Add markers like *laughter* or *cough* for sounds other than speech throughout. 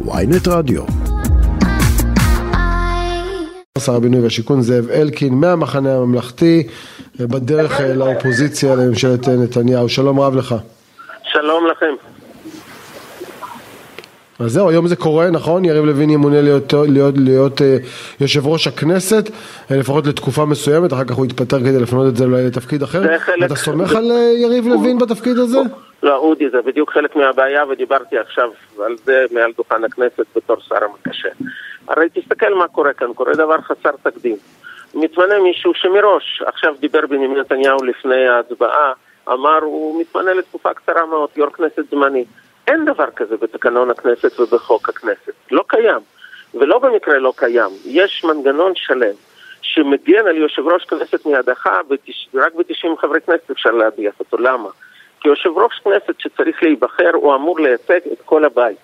ויינט רדיו. שר הבינוי והשיכון זאב אלקין מהמחנה הממלכתי בדרך לאופוזיציה לממשלת נתניהו. שלום רב לך. שלום לכם. אז זהו, היום זה קורה, נכון? יריב לוין ימונה להיות, להיות, להיות uh, יושב ראש הכנסת, uh, לפחות לתקופה מסוימת, אחר כך הוא יתפטר כדי לפנות את זה אולי לתפקיד אחר. חלק... אתה סומך על uh, יריב לוין בתפקיד הזה? לא, אודי, זה בדיוק חלק מהבעיה, ודיברתי עכשיו על זה מעל דוכן הכנסת בתור שר המקשר. הרי תסתכל מה קורה כאן, קורה דבר חסר תקדים. מתמנה מישהו שמראש, עכשיו דיבר בנימין נתניהו לפני ההצבעה, אמר הוא מתמנה לתקופה קצרה מאוד, יו"ר כנסת זמני. אין דבר כזה בתקנון הכנסת ובחוק הכנסת, לא קיים. ולא במקרה לא קיים, יש מנגנון שלם שמגן על יושב ראש כנסת מהדחה, רק ב-90 חברי כנסת אפשר להדיח אותו, למה? כי יושב ראש כנסת שצריך להיבחר הוא אמור לייצג את כל הבית.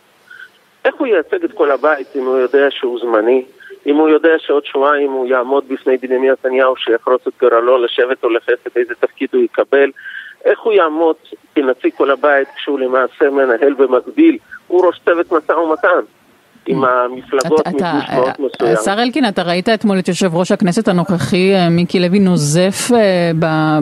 איך הוא ייצג את כל הבית אם הוא יודע שהוא זמני? אם הוא יודע שעוד שבועיים הוא יעמוד בפני בנימין נתניהו שיחרוץ את גורלו לשבת או לחסד איזה תפקיד הוא יקבל? איך הוא יעמוד כנציג כל הבית כשהוא למעשה מנהל במקביל? הוא ראש צוות משא ומתן. עם המפלגות מגוש מאוד מסוים. השר אלקין, אתה ראית אתמול את יושב ראש הכנסת הנוכחי, אה, מיקי לוי, נוזף אה,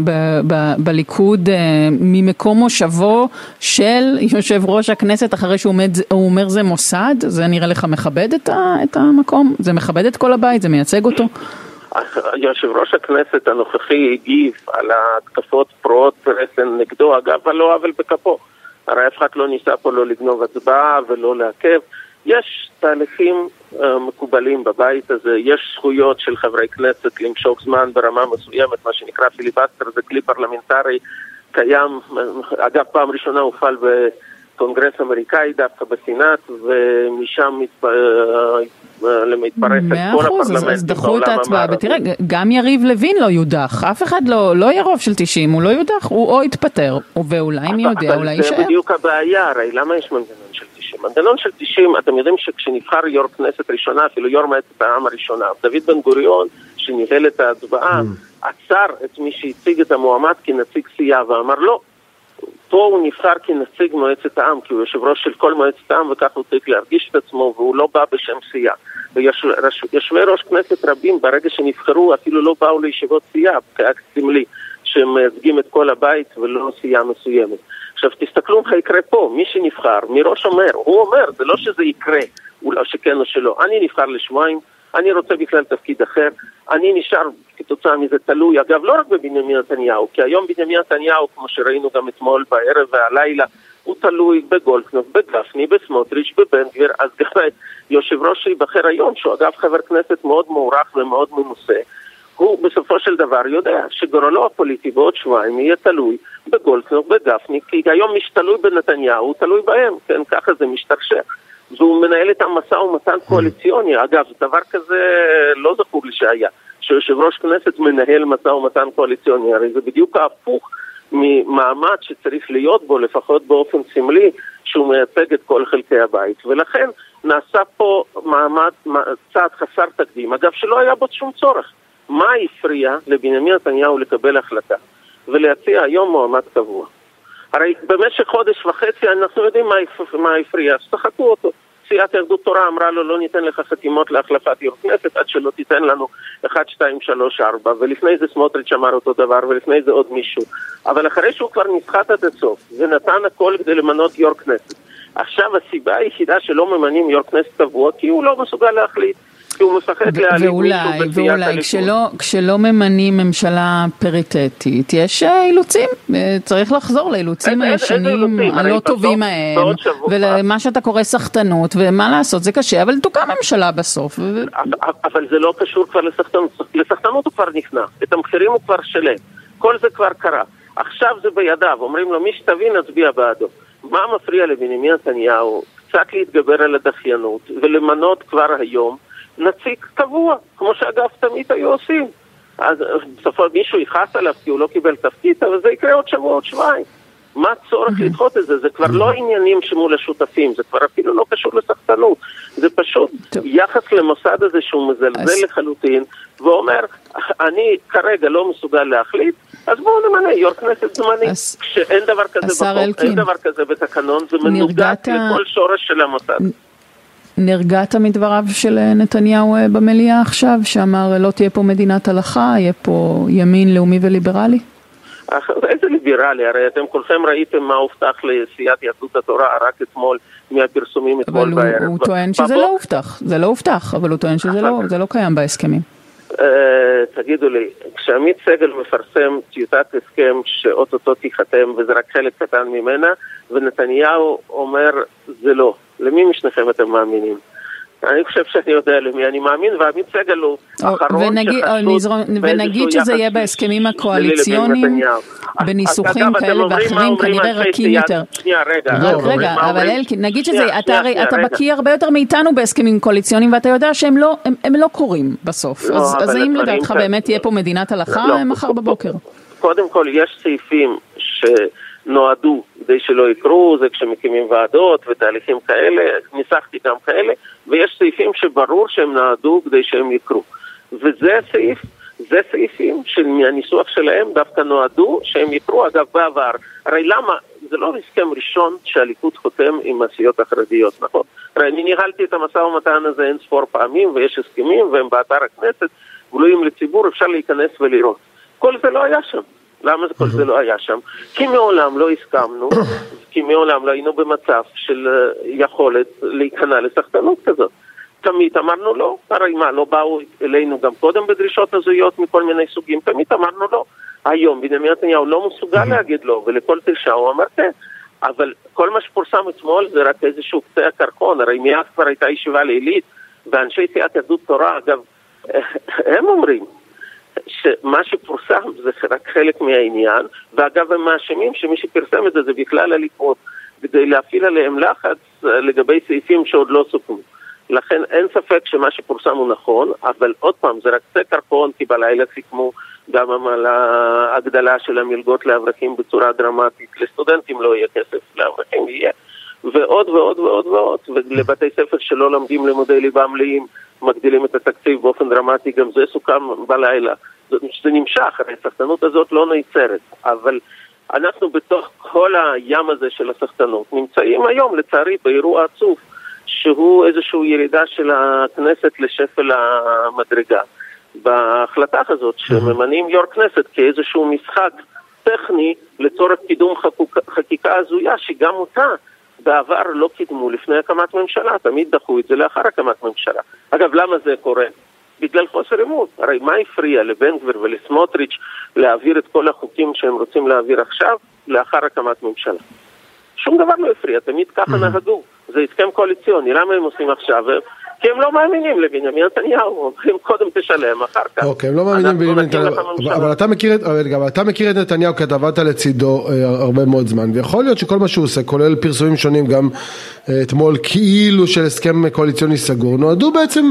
בליכוד אה, ממקום מושבו של יושב ראש הכנסת אחרי שהוא אומר זה מוסד? זה נראה לך מכבד את המקום? זה מכבד את כל הבית? זה מייצג אותו? יושב ראש הכנסת הנוכחי הגיב על ההתקפות פרועות רסן נגדו, אגב, על לא עוול בכפו. הרי אף אחד לא ניסה פה לא לגנוב הצבעה ולא לעכב. יש תהליכים אה, מקובלים בבית הזה, יש זכויות של חברי כנסת למשוך זמן ברמה מסוימת, מה שנקרא פיליבסטר, זה כלי פרלמנטרי קיים, אגב פעם ראשונה הופעל בקונגרס אמריקאי דווקא בסנאט, ומשם מתפ... מתפרסת כל הפרלמנטים אז דחו את ההצבעה, ותראה, גם יריב לוין לא יודח, אף אחד לא, לא יהיה רוב של 90, הוא לא יודח, הוא או יתפטר, ואולי מי יודע, אולי יישאר. זה בדיוק הבעיה, הרי למה יש מנגנון של 90? מנגנון של 90, אתם יודעים שכשנבחר יו"ר כנסת ראשונה, אפילו יו"ר מועצת העם הראשונה, דוד בן גוריון, שניהל את ההצבעה, mm. עצר את מי שהציג את המועמד כנציג סיעה ואמר לא, פה הוא נבחר כנציג מועצת העם, כי הוא יושב ראש של כל מועצת העם וכך הוא צריך להרגיש את עצמו והוא לא בא בשם סיעה. ויושבי ראש כנסת רבים ברגע שנבחרו אפילו לא באו לישיבות סיעה, כאקט סמלי, שהם מייצגים את כל הבית ולא סיעה מסוימת. עכשיו תסתכלו מה יקרה פה, מי שנבחר מראש אומר, הוא אומר, זה לא שזה יקרה, אולי שכן או שלא, אני נבחר לשבועיים, אני רוצה בכלל תפקיד אחר, אני נשאר כתוצאה מזה תלוי, אגב לא רק בבנימין נתניהו, כי היום בנימין נתניהו, כמו שראינו גם אתמול בערב והלילה, הוא תלוי בגולדקנופ, בגפני, בסמוטריץ', בבן גביר, אז גם יושב ראש שייבחר היום, שהוא אגב חבר כנסת מאוד מוערך ומאוד מנוסה, הוא בסופו של דבר יודע שגורלו הפוליטי בעוד שבועיים יהיה תלוי בגולדקנופ, בגפני, כי היום מי שתלוי בנתניהו הוא תלוי בהם, כן, ככה זה משתרשר. והוא מנהל איתם משא ומתן קואליציוני, אגב, דבר כזה לא זכור לי שהיה, שיושב ראש כנסת מנהל משא ומתן קואליציוני, הרי זה בדיוק ההפוך ממעמד שצריך להיות בו, לפחות באופן סמלי, שהוא מייצג את כל חלקי הבית. ולכן נעשה פה מעמד, צעד חסר תקדים, אגב שלא היה בו שום צורך. מה הפריע לבנימין נתניהו לקבל החלטה ולהציע היום מועמד קבוע? הרי במשך חודש וחצי אנחנו יודעים מה הפריע, שחקו אותו. סיעת יהדות תורה אמרה לו לא ניתן לך חתימות להחלפת יו"ר כנסת עד שלא תיתן לנו 1, 2, 3, 4 ולפני זה סמוטריץ' אמר אותו דבר ולפני זה עוד מישהו. אבל אחרי שהוא כבר נסחט עד הסוף ונתן הכל כדי למנות יו"ר כנסת עכשיו הסיבה היחידה שלא ממנים יו"ר כנסת קבוע כי הוא לא מסוגל להחליט כי הוא מישהו בסיעת הליכוד. ואולי, כשלא, כשלא ממנים ממשלה פריטטית, יש אה, אילוצים, אה, צריך לחזור לאילוצים הישנים, הלא טובים ההם, ולמה שאתה קורא סחטנות, ומה לעשות, זה קשה, אבל תוקם ממשלה בסוף. אבל זה לא קשור כבר לסחטנות, לסחטנות הוא כבר נכנע, את המחירים הוא כבר שלם, כל זה כבר קרה. עכשיו זה בידיו, אומרים לו מי שתביא נצביע בעדו. מה מפריע לבנימין נתניהו קצת להתגבר על הדחיינות ולמנות כבר היום נציג קבוע, כמו שאגב תמיד היו עושים. אז בסופו מישהו יכעס עליו כי הוא לא קיבל תפקיד, אבל זה יקרה עוד שבוע, עוד שבועיים. מה הצורך לדחות את זה? זה כבר לא עניינים שמול השותפים, זה כבר אפילו לא קשור לסחטנות. זה פשוט יחס למוסד הזה שהוא מזלזל לחלוטין, ואומר, אני כרגע לא מסוגל להחליט, אז בואו נמנה יו"ר כנסת זמני. כשאין דבר כזה בחוק, אין דבר כזה בתקנון, זה מנוגד לכל שורש של המוסד. נרגעת מדבריו של נתניהו במליאה עכשיו, שאמר לא תהיה פה מדינת הלכה, יהיה פה ימין לאומי וליברלי? איזה ליברלי? הרי אתם כולכם ראיתם מה הובטח לסיעת יהדות התורה רק אתמול מהפרסומים אתמול בערב. אבל הוא טוען שזה לא הובטח, זה לא הובטח, אבל הוא טוען שזה לא, לא קיים בהסכמים. אה, תגידו לי, כשעמית סגל מפרסם טיוטת הסכם שאו-טו-טו תיחתם וזה רק חלק קטן ממנה, ונתניהו אומר זה לא, למי משניכם אתם מאמינים? אני חושב שאני יודע למי אני מאמין, ועמית סגל הוא אחרון שחשוד ונגיד שזה יהיה בהסכמים הקואליציוניים, בניסוחים כאלה ואחרים, כנראה רכים יותר. שנייה, רגע. רק רגע, אבל אלקין, נגיד שזה, אתה בקיא הרבה יותר מאיתנו בהסכמים קואליציוניים, ואתה יודע שהם לא, לא קורים בסוף. אז האם לדעתך באמת תהיה פה מדינת הלכה לא, מחר בבוקר? קודם כל, יש סעיפים ש... נועדו כדי שלא יקרו, זה כשמקימים ועדות ותהליכים כאלה, ניסחתי גם כאלה, ויש סעיפים שברור שהם נועדו כדי שהם יקרו. וזה סעיף, זה סעיפים שמהניסוח שלהם דווקא נועדו שהם יקרו, אגב בעבר. הרי למה, זה לא הסכם ראשון שהליכוד חותם עם הסיעות החרדיות, נכון? הרי אני ניהלתי את המשא ומתן הזה אין ספור פעמים, ויש הסכמים, והם באתר הכנסת, גלויים לציבור, אפשר להיכנס ולראות. כל זה לא היה שם. למה כל זה לא היה שם? כי מעולם לא הסכמנו, *coughs* כי מעולם לא היינו במצב של אה, יכולת להיכנע לסחטנות כזאת. תמיד אמרנו לא, הרי מה, לא באו אלינו גם קודם בדרישות הזויות מכל מיני סוגים, תמיד אמרנו לא. היום בנימין נתניהו לא מסוגל להגיד לא, ולכל דרישה הוא אמר כן. אבל כל מה שפורסם אתמול זה רק איזשהו קצה הקרחון, הרי מיד כבר הייתה ישיבה לילית, ואנשי סיעת יהדות תורה, אגב, *laughs* הם אומרים, שמה שפורסם זה רק חלק מהעניין, ואגב הם מאשימים שמי שפרסם את זה זה בכלל הליכוד, כדי להפעיל עליהם לחץ לגבי סעיפים שעוד לא סוכמו. לכן אין ספק שמה שפורסם הוא נכון, אבל עוד פעם, זה רק קצה קרחון, כי בלילה סיכמו גם על ההגדלה של המלגות לאברכים בצורה דרמטית. לסטודנטים לא יהיה כסף, לאברכים יהיה. ועוד ועוד ועוד ועוד, ולבתי ספר שלא לומדים לימודי ליבה מלאים, מגדילים את התקציב באופן דרמטי, גם זה סוכם בלילה. זה נמשך, הרי הסחטנות הזאת לא נעצרת, אבל אנחנו בתוך כל הים הזה של הסחטנות נמצאים היום, לצערי, באירוע עצוב, שהוא איזושהי ירידה של הכנסת לשפל המדרגה. בהחלטה הזאת שממנים יו"ר כנסת כאיזשהו משחק טכני לצורך קידום חקיקה הזויה, שגם אותה בעבר לא קידמו לפני הקמת ממשלה, תמיד דחו את זה לאחר הקמת ממשלה. אגב, למה זה קורה? בגלל חוסר אמון. הרי מה הפריע לבן גביר ולסמוטריץ' להעביר את כל החוקים שהם רוצים להעביר עכשיו לאחר הקמת ממשלה? שום דבר לא הפריע, תמיד ככה נהגו. זה הסכם קואליציוני, למה הם עושים עכשיו? כי הם לא מאמינים לבנימין נתניהו, אומרים קודם תשלם, אחר כך. אוקיי, הם לא מאמינים לבנימין נתניהו, אבל אתה מכיר את, אבל אתה מכיר את נתניהו כי אתה עבדת לצידו אה, הרבה מאוד זמן, ויכול להיות שכל מה שהוא עושה, כולל פרסומים שונים, גם אה, אתמול כאילו של הסכם קואליציוני סגור, נועדו בעצם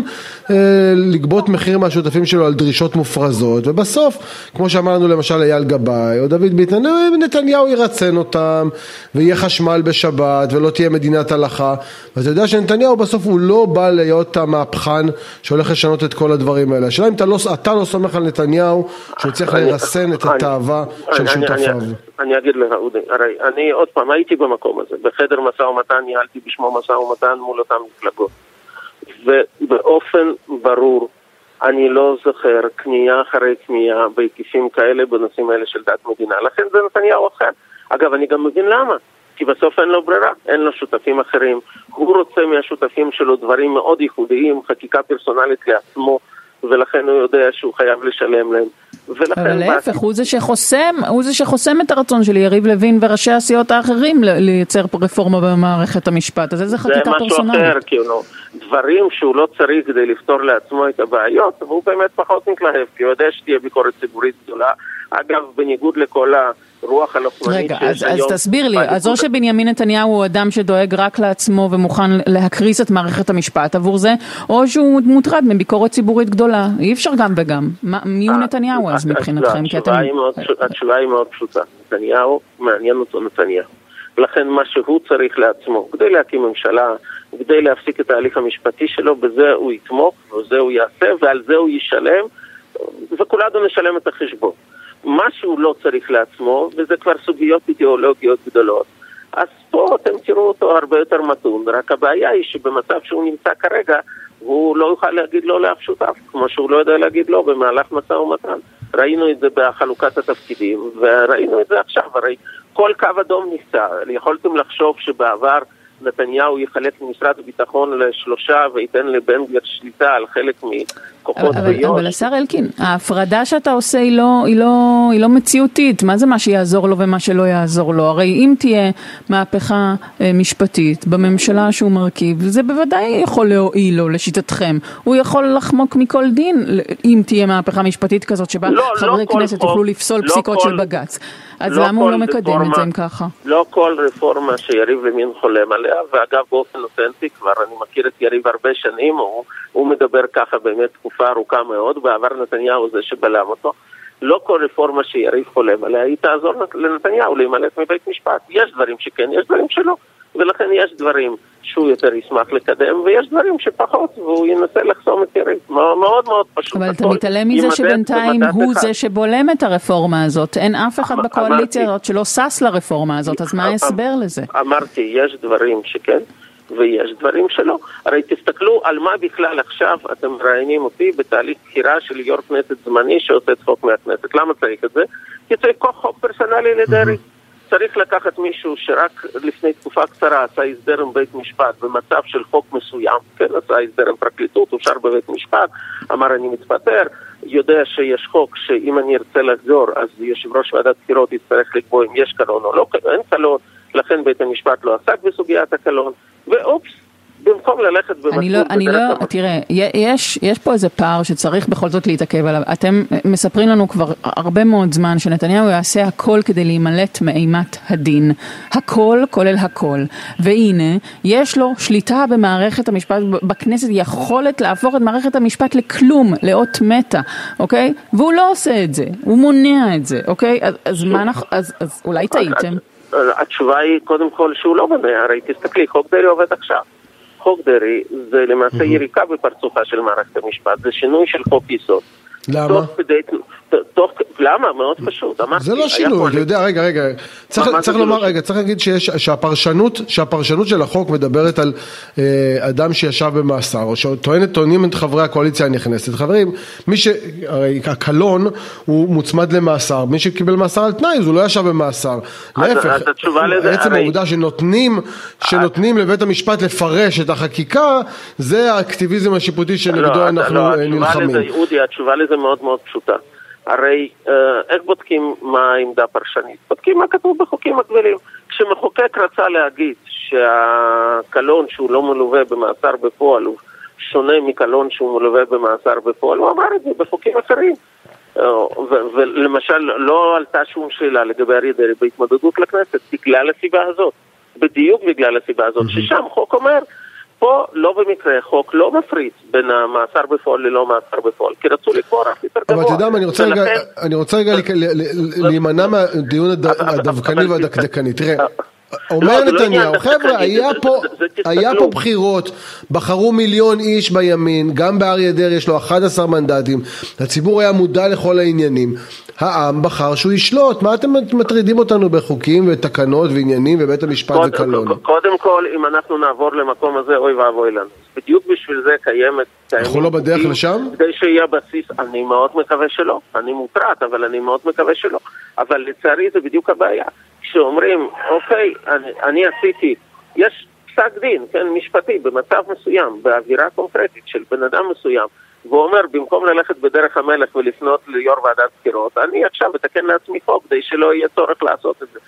אה, לגבות מחיר מהשותפים שלו על דרישות מופרזות, ובסוף, כמו שאמרנו למשל אייל גבאי או דוד ביטן, נתניהו ירצן אותם, ויהיה חשמל בשבת, ולא תהיה מדינת הלכה, ואתה יודע שנתניהו בסוף הוא לא בא להיות להיות המהפכן שהולך לשנות את כל הדברים האלה. השאלה אם אתה לא, אתה לא סומך על נתניהו שהוא צריך לרסן את התאווה של שותפיו. אני אגיד לך, אודי, הרי אני עוד פעם הייתי במקום הזה, בחדר משא ומתן ניהלתי בשמו משא ומתן מול אותן מפלגות. ובאופן ברור אני לא זוכר קנייה אחרי קנייה בהיקפים כאלה בנושאים האלה של דת מדינה. לכן זה נתניהו אחר. אגב, אני גם מבין למה. כי בסוף אין לו ברירה, אין לו שותפים אחרים. הוא רוצה מהשותפים שלו דברים מאוד ייחודיים, חקיקה פרסונלית לעצמו, ולכן הוא יודע שהוא חייב לשלם להם. אבל להפך, הוא זה שחוסם, הוא זה שחוסם את הרצון של יריב לוין וראשי הסיעות האחרים לייצר רפורמה במערכת המשפט, אז איזה חקיקה פרסונלית? זה משהו אחר, כאילו, דברים שהוא לא צריך כדי לפתור לעצמו את הבעיות, והוא באמת פחות מתלהב, כי הוא יודע שתהיה ביקורת ציבורית גדולה. אגב, בניגוד לכל ה... רוח הלוחמנית רגע, אז, אז תסביר לי, אז או שבנימין נתניהו הוא אדם שדואג רק לעצמו ומוכן להקריס את מערכת המשפט עבור זה, או שהוא מוטרד מביקורת ציבורית גדולה. אי אפשר גם וגם. מי הוא אה, נתניהו אז מבחינתכם? התשובה היא מאוד פשוטה. נתניהו, מעניין אותו נתניהו. לכן מה שהוא צריך לעצמו, כדי להקים ממשלה, כדי להפסיק את ההליך המשפטי שלו, בזה הוא יתמוך, וזה הוא יעשה, ועל זה הוא ישלם, וכולנו נשלם את החשבון. מה שהוא לא צריך לעצמו, וזה כבר סוגיות אידיאולוגיות גדולות, אז פה אתם תראו אותו הרבה יותר מתון, רק הבעיה היא שבמצב שהוא נמצא כרגע, הוא לא יוכל להגיד לא לאף שותף, כמו שהוא לא יודע להגיד לא במהלך משא ומתן. ראינו את זה בחלוקת התפקידים, וראינו את זה עכשיו, הרי כל קו אדום נפצע. יכולתם לחשוב שבעבר נתניהו יחלק ממשרד הביטחון לשלושה וייתן לבן גביר שליטה על חלק מכוחות ביו"ש. אבל, השר אלקין, ההפרדה שאתה עושה היא לא, היא, לא, היא לא מציאותית, מה זה מה שיעזור לו ומה שלא יעזור לו? הרי אם תהיה מהפכה אה, משפטית בממשלה שהוא מרכיב, זה בוודאי יכול להועיל לו לשיטתכם. הוא יכול לחמוק מכל דין אם תהיה מהפכה משפטית כזאת שבה לא, חברי לא כנסת יוכלו לפסול לא פסיקות כל... של בג"ץ. אז לא למה הוא לא מקדם רפורמה, את זה אם ככה? לא כל רפורמה שיריב לוין חולם עליה, ואגב באופן אותנטי, כבר אני מכיר את יריב הרבה שנים, הוא, הוא מדבר ככה באמת תקופה ארוכה מאוד, בעבר נתניהו זה שבלם אותו. לא כל רפורמה שיריב חולם עליה, היא תעזור לנתניהו להימלט מבית משפט. יש דברים שכן, יש דברים שלא. ולכן יש דברים שהוא יותר ישמח לקדם, ויש דברים שפחות, והוא ינסה לחסום את יריב. מאוד מאוד פשוט. אבל אתה מתעלם מזה שבינתיים הוא אחד. זה שבולם את הרפורמה הזאת. אין אף אחד אמ- בקואליציה הזאת שלא שש לרפורמה הזאת, אז מה ההסבר לזה? אמרתי, יש דברים שכן. ויש דברים שלא. הרי תסתכלו על מה בכלל עכשיו אתם מראיינים אותי בתהליך בחירה של יו"ר כנסת זמני שעושה צחוק מהכנסת. למה צריך את זה? כי צריך חוק פרסונלי לדרעי. צריך לקחת מישהו שרק לפני תקופה קצרה עשה הסדר עם בית משפט במצב של חוק מסוים, כן, עשה הסדר עם פרקליטות, אושר בבית משפט, אמר אני מתפטר, יודע שיש חוק שאם אני ארצה לחזור אז יושב ראש ועדת בחירות יצטרך לקבוע אם יש קלון או לא, אין קלון, לכן בית המשפט לא עסק בסוגיית הקלון, ואופס, במקום ללכת במסלול אני לא, אני לא, תראה, יש, יש פה איזה פער שצריך בכל זאת להתעכב עליו. אתם מספרים לנו כבר הרבה מאוד זמן שנתניהו יעשה הכל כדי להימלט מאימת הדין. הכל כולל הכל. והנה, יש לו שליטה במערכת המשפט, בכנסת, יכולת להפוך את מערכת המשפט לכלום, לאות מתה, אוקיי? והוא לא עושה את זה, הוא מונע את זה, אוקיי? אז, אז מה אנחנו, אז, אז אולי טעיתם. התשובה היא קודם כל שהוא לא מונע, הרי תסתכלי, חוק דרעי עובד עכשיו. חוק דרעי זה למעשה יריקה בפרצופה של מערכת המשפט, זה שינוי של חוק יסוד. למה? תוך כדי, תוך, למה? מאוד פשוט. אמרתי, זה לא שינוי, אתה יודע, רגע, רגע, צריך, צריך לומר, רגע, צריך להגיד שיש, שהפרשנות, שהפרשנות של החוק מדברת על אה, אדם שישב במאסר, או שטוענת, טוענים את חברי הקואליציה הנכנסת. חברים, מי ש... הרי הקלון הוא מוצמד למאסר, מי שקיבל מאסר על תנאי, אז הוא לא ישב במאסר. להפך, עצם העובדה שנותנים, שנותנים לבית המשפט לפרש את החקיקה, זה האקטיביזם השיפוטי שנגדו לא, אנחנו לא, נלחמים. אודי, התשובה לזה מאוד מאוד פשוטה. הרי אה, איך בודקים מה העמדה הפרשנית? בודקים מה כתוב בחוקים מקבילים. כשמחוקק רצה להגיד שהקלון שהוא לא מלווה במאסר בפועל הוא שונה מקלון שהוא מלווה במאסר בפועל, הוא אמר את זה בחוקים אחרים. אה, ולמשל, לא עלתה שום שאלה לגבי אריה דרעי בהתמודדות לכנסת בגלל הסיבה הזאת. בדיוק בגלל הסיבה הזאת, ששם חוק אומר פה לא במקרה חוק לא מפריד בין המאסר בפועל ללא מאסר בפועל, כי רצו לקבוע רף יותר גבוה. אבל אתה יודע מה, אני רוצה רגע להימנע מהדיון הדווקני והדקדקני. תראה, אומר לא, לא נתניהו, חבר'ה, היה פה, היה פה בחירות, בחרו מיליון איש בימין, גם באריה דרעי יש לו 11 מנדטים, הציבור היה מודע לכל העניינים, העם בחר שהוא ישלוט, מה אתם מטרידים אותנו בחוקים ותקנות ועניינים ובית המשפט וקלון? קודם כל, אם אנחנו נעבור למקום הזה, אוי ואבוי לנו. בדיוק בשביל זה קיימת... אנחנו לא בדרך לשם? כדי שיהיה בסיס, אני מאוד מקווה שלא, אני מוטרד, אבל אני מאוד מקווה שלא. אבל לצערי זה בדיוק הבעיה. כשאומרים, אוקיי, אני, אני עשיתי, יש פסק דין, כן, משפטי, במצב מסוים, באווירה קונקרטית של בן אדם מסוים, והוא אומר, במקום ללכת בדרך המלך ולפנות ליו"ר ועדת בחירות, אני עכשיו אתקן לעצמי חוק כדי שלא יהיה צורך לעשות את זה.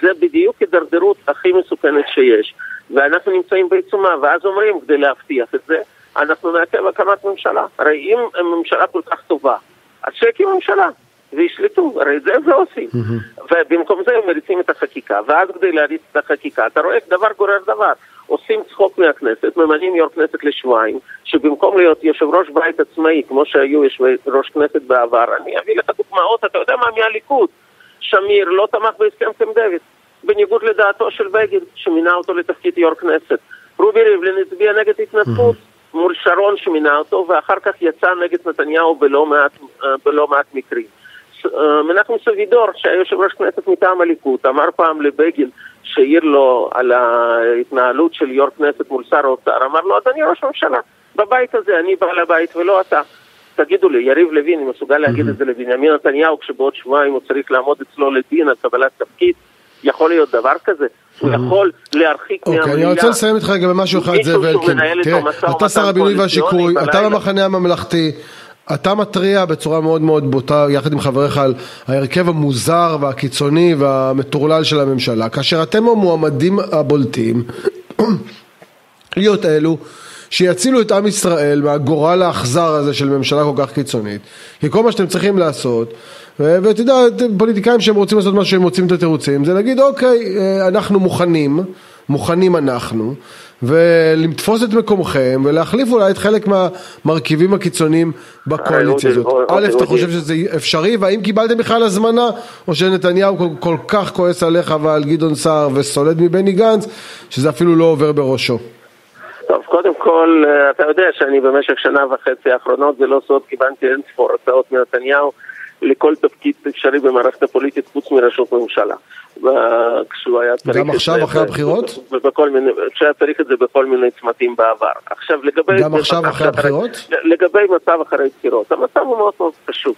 זה בדיוק הידרדרות הכי מסוכנת שיש. ואנחנו נמצאים בעיצומה, ואז אומרים, כדי להבטיח את זה, אנחנו נעכב הקמת ממשלה. הרי אם הממשלה כל כך טובה, אז שיקים ממשלה. וישלטו, הרי זה זה עושים. Mm-hmm. ובמקום זה הם מריצים את החקיקה, ואז כדי להריץ את החקיקה, אתה רואה דבר גורר דבר. עושים צחוק מהכנסת, ממנים יו"ר כנסת לשבועיים, שבמקום להיות יושב ראש בית עצמאי, כמו שהיו יושבי ראש כנסת בעבר, אני אביא לך דוגמאות, אתה יודע מה, מהליכוד. שמיר לא תמך בהסכם קמפ דויד, בניגוד לדעתו של בגין, שמינה אותו לתפקיד יו"ר כנסת. רובי ריבלין הצביע נגד התנתקות. מול שרון שמינה אותו, ואחר כך יצא נגד נתניהו בלא מעט, בלא מעט מקרים. מנחם סבידור, שהיה יושב ראש כנסת מטעם הליכוד, אמר פעם לבגין, שהעיר לו על ההתנהלות של יו"ר כנסת מול שר האוצר, אמר לו, אדוני ראש הממשלה, בבית הזה אני בעל הבית ולא אתה. תגידו לי, יריב לוין, אם מסוגל להגיד את זה לבנימין נתניהו, כשבעוד שבועיים הוא צריך לעמוד אצלו לדין על קבלת תפקיד, יכול להיות דבר כזה? הוא יכול להרחיק מהמליאה. אוקיי, אני רוצה לסיים איתך לגבי משהו אחד, זאב אלקין. תראה, אתה שר הבינוי והשיכוי, אתה במחנה הממלכתי. אתה מתריע בצורה מאוד מאוד בוטה יחד עם חבריך על ההרכב המוזר והקיצוני והמטורלל של הממשלה. כאשר אתם המועמדים הבולטים *clears throat* להיות אלו שיצילו את עם ישראל מהגורל האכזר הזה של ממשלה כל כך קיצונית. כי כל מה שאתם צריכים לעשות ואתה יודע פוליטיקאים שהם רוצים לעשות משהו שהם מוצאים את התירוצים זה להגיד אוקיי אנחנו מוכנים מוכנים אנחנו ולתפוס את מקומכם ולהחליף אולי את חלק מהמרכיבים הקיצוניים בקואליציה הזאת. א', אתה חושב שזה אפשרי והאם קיבלתם בכלל הזמנה או שנתניהו כל כך כועס עליך ועל גדעון סער וסולד מבני גנץ שזה אפילו לא עובר בראשו? טוב, קודם כל, אתה יודע שאני במשך שנה וחצי האחרונות, זה לא סוד, קיבלתי אין ספור הצעות מנתניהו לכל תפקיד אפשרי במערכת הפוליטית חוץ מראשות ממשלה. כשהוא היה צריך גם עכשיו אחרי הבחירות? בכל מיני, כשהיה צריך את זה בכל מיני צמתים בעבר. עכשיו לגבי... גם עכשיו אחרי הבחירות? לגבי מצב אחרי בחירות, המצב הוא מאוד מאוד פשוט.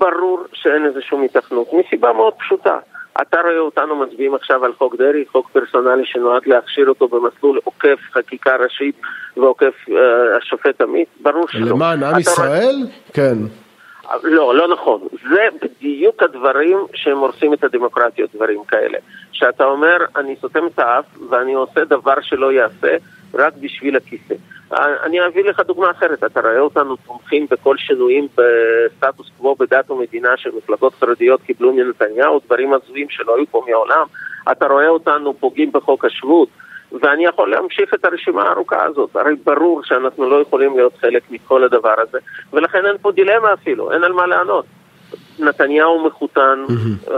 ברור שאין איזה שום התכנות, מסיבה מאוד פשוטה. אתה רואה אותנו מצביעים עכשיו על חוק דרעי, חוק פרסונלי שנועד להכשיר אותו במסלול עוקף חקיקה ראשית ועוקף אה, השופט עמית, ברור שלא. למען עם ישראל? רואה... כן. לא, לא נכון. זה בדיוק הדברים שהם הורסים את הדמוקרטיה, דברים כאלה. שאתה אומר, אני סותם את האף ואני עושה דבר שלא יעשה רק בשביל הכיסא. אני אביא לך דוגמה אחרת, אתה רואה אותנו תומכים בכל שינויים בסטטוס קוו בדת ומדינה שמפלגות חרדיות קיבלו מנתניהו, דברים הזויים שלא היו פה מעולם. אתה רואה אותנו פוגעים בחוק השבות. ואני יכול להמשיך את הרשימה הארוכה הזאת. הרי ברור שאנחנו לא יכולים להיות חלק מכל הדבר הזה, ולכן אין פה דילמה אפילו, אין על מה לענות. נתניהו מחותן mm-hmm. uh,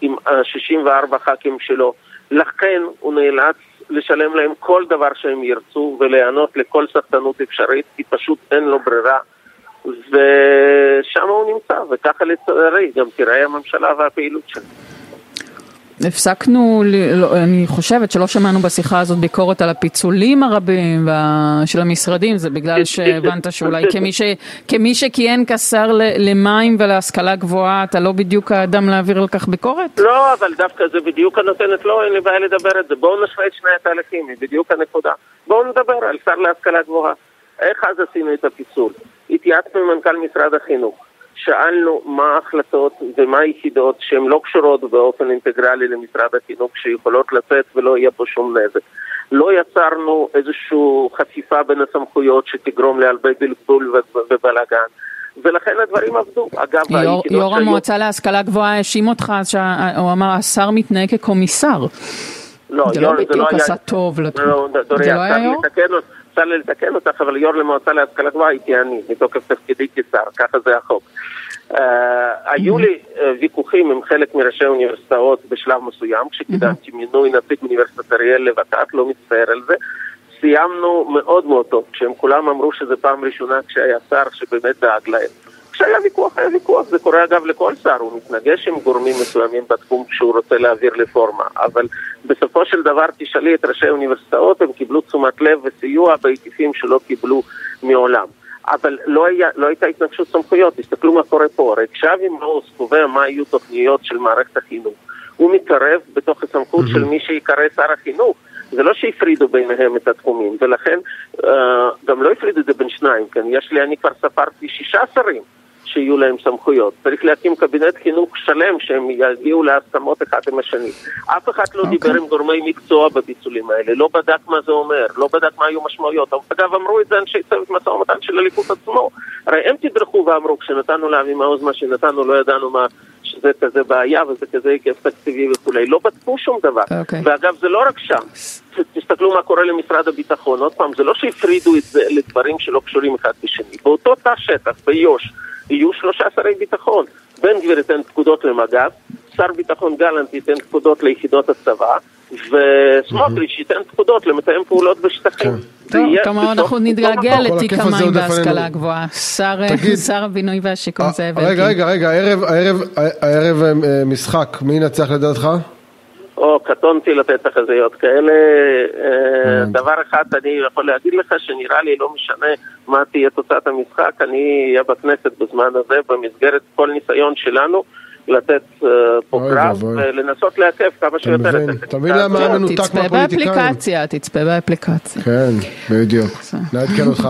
עם uh, 64 ח"כים שלו, לכן הוא נאלץ לשלם להם כל דבר שהם ירצו ולהיענות לכל סחטנות אפשרית, כי פשוט אין לו ברירה. ושם הוא נמצא, וככה לצערי גם תיראה הממשלה והפעילות שלו. הפסקנו, לא, אני חושבת שלא שמענו בשיחה הזאת ביקורת על הפיצולים הרבים של המשרדים, זה בגלל *laughs* שהבנת שאולי כמי, ש, כמי שכיהן כשר למים ולהשכלה גבוהה, אתה לא בדיוק האדם להעביר על כך ביקורת? לא, אבל דווקא זה בדיוק הנותנת לו, אין לי בעיה לדבר את זה. בואו נשווה את שני התהליכים, היא בדיוק הנקודה. בואו נדבר על שר להשכלה גבוהה. איך אז עשינו את הפיצול? התייעצנו עם מנכ"ל משרד החינוך. שאלנו מה ההחלטות ומה היחידות שהן לא קשורות באופן אינטגרלי למשרד החינוך שיכולות לצאת ולא יהיה פה שום נזק. לא יצרנו איזושהי חפיפה בין הסמכויות שתגרום להרבה בלבול ובלאגן. ולכן הדברים עבדו. אגב, יו"ר, יו"ר המועצה להשכלה גבוהה האשים אותך, הוא אמר השר מתנהג כקומיסר. לא, זה לא בדיוק עשה טוב לתחום. לא, זה לא היה יו"ר? צר לי לתקן אותך, אבל יו"ר למועצה להשכלה גבוהה הייתי אני, מתוקף תפקידי כשר, ככה זה החוק. Uh, היו לי uh, ויכוחים עם חלק מראשי האוניברסיטאות בשלב מסוים, כשקידמתי מינוי נציג אוניברסיטת אריאל לות"ת, לא מצטער על זה. סיימנו מאוד מאוד טוב, כשהם כולם אמרו שזו פעם ראשונה כשהיה שר שבאמת דאג להם. כשהיה ויכוח, היה ויכוח, זה קורה אגב לכל שר, הוא מתנגש עם גורמים מסוימים בתחום כשהוא רוצה להעביר רפורמה, אבל בסופו של דבר תשאלי את ראשי האוניברסיטאות, הם קיבלו תשומת לב וסיוע בהיקפים שלא קיבלו מעולם. אבל לא, היה, לא הייתה התנגשות סמכויות, תסתכלו מה קורה פה, הרי כשאבי מעוז קובע מה יהיו תוכניות של מערכת החינוך, הוא מתערב בתוך הסמכות. של מי שיקרא שר החינוך. זה לא שהפרידו ביניהם את התחומים, ולכן uh, גם לא הפרידו את זה בין שניים, כן? יש לי, אני כבר ספרתי שישה שרים שיהיו להם סמכויות. צריך להקים קבינט חינוך שלם שהם יגיעו להסכמות אחד עם השני. אף אחד לא okay. אוקיי. דיבר עם גורמי מקצוע בפיצולים האלה, לא בדק מה זה אומר, לא בדק מה היו משמעויות. אגב, אמרו את זה אנשי צוות משא ומתן של הליכוד עצמו. הרי הם תדרכו ואמרו, כשנתנו לאבי מעוז מה שנתנו, לא ידענו מה... שזה כזה בעיה וזה כזה היקף תקציבי וכולי. לא בדקו שום דבר. Okay. אוקיי. ואגב, זה לא רק שם. תסתכלו מה קורה למשרד הביטחון. עוד פעם, זה לא שהפרידו את זה לדברים שלא קשורים אחד בשני. באותו תא שטח, ביו"ש, יהיו שלושה שרי ביטחון. בן גביר ייתן פקודות למג"ב, שר ביטחון גלנט ייתן פקודות ליחידות הצבא, וסמוטריץ' ייתן פקודות למתאם פעולות בשטחים. טוב, כלומר אנחנו נתגעגע לתיק המים בהשכלה הגבוהה. *laughs* שר הבינוי והשיכון אה, זאב אלקין. רגע, רגע, רגע, הערב אה, משחק, מי ינצח לדעתך? או, קטונתי לתת תחזיות כאלה. אה, דבר אחד אני יכול להגיד לך שנראה לי לא משנה מה תהיה תוצאת המשחק, אני אהיה בכנסת בזמן הזה במסגרת כל ניסיון שלנו. לתת uh, פה קרב ולנסות לעכב כמה שיותר את זה. אתה מבין למה מנותק מהפוליטיקאים? תצפה באפליקציה, תצפה באפליקציה. כן, בדיוק. נעדכן אותך.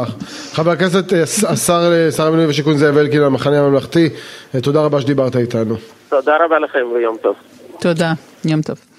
חבר הכנסת, אה, השר, שר הבינוי ושיכון זאב אלקין, המחנה הממלכתי, תודה רבה שדיברת איתנו. תודה רבה לכם ויום טוב. תודה, יום טוב.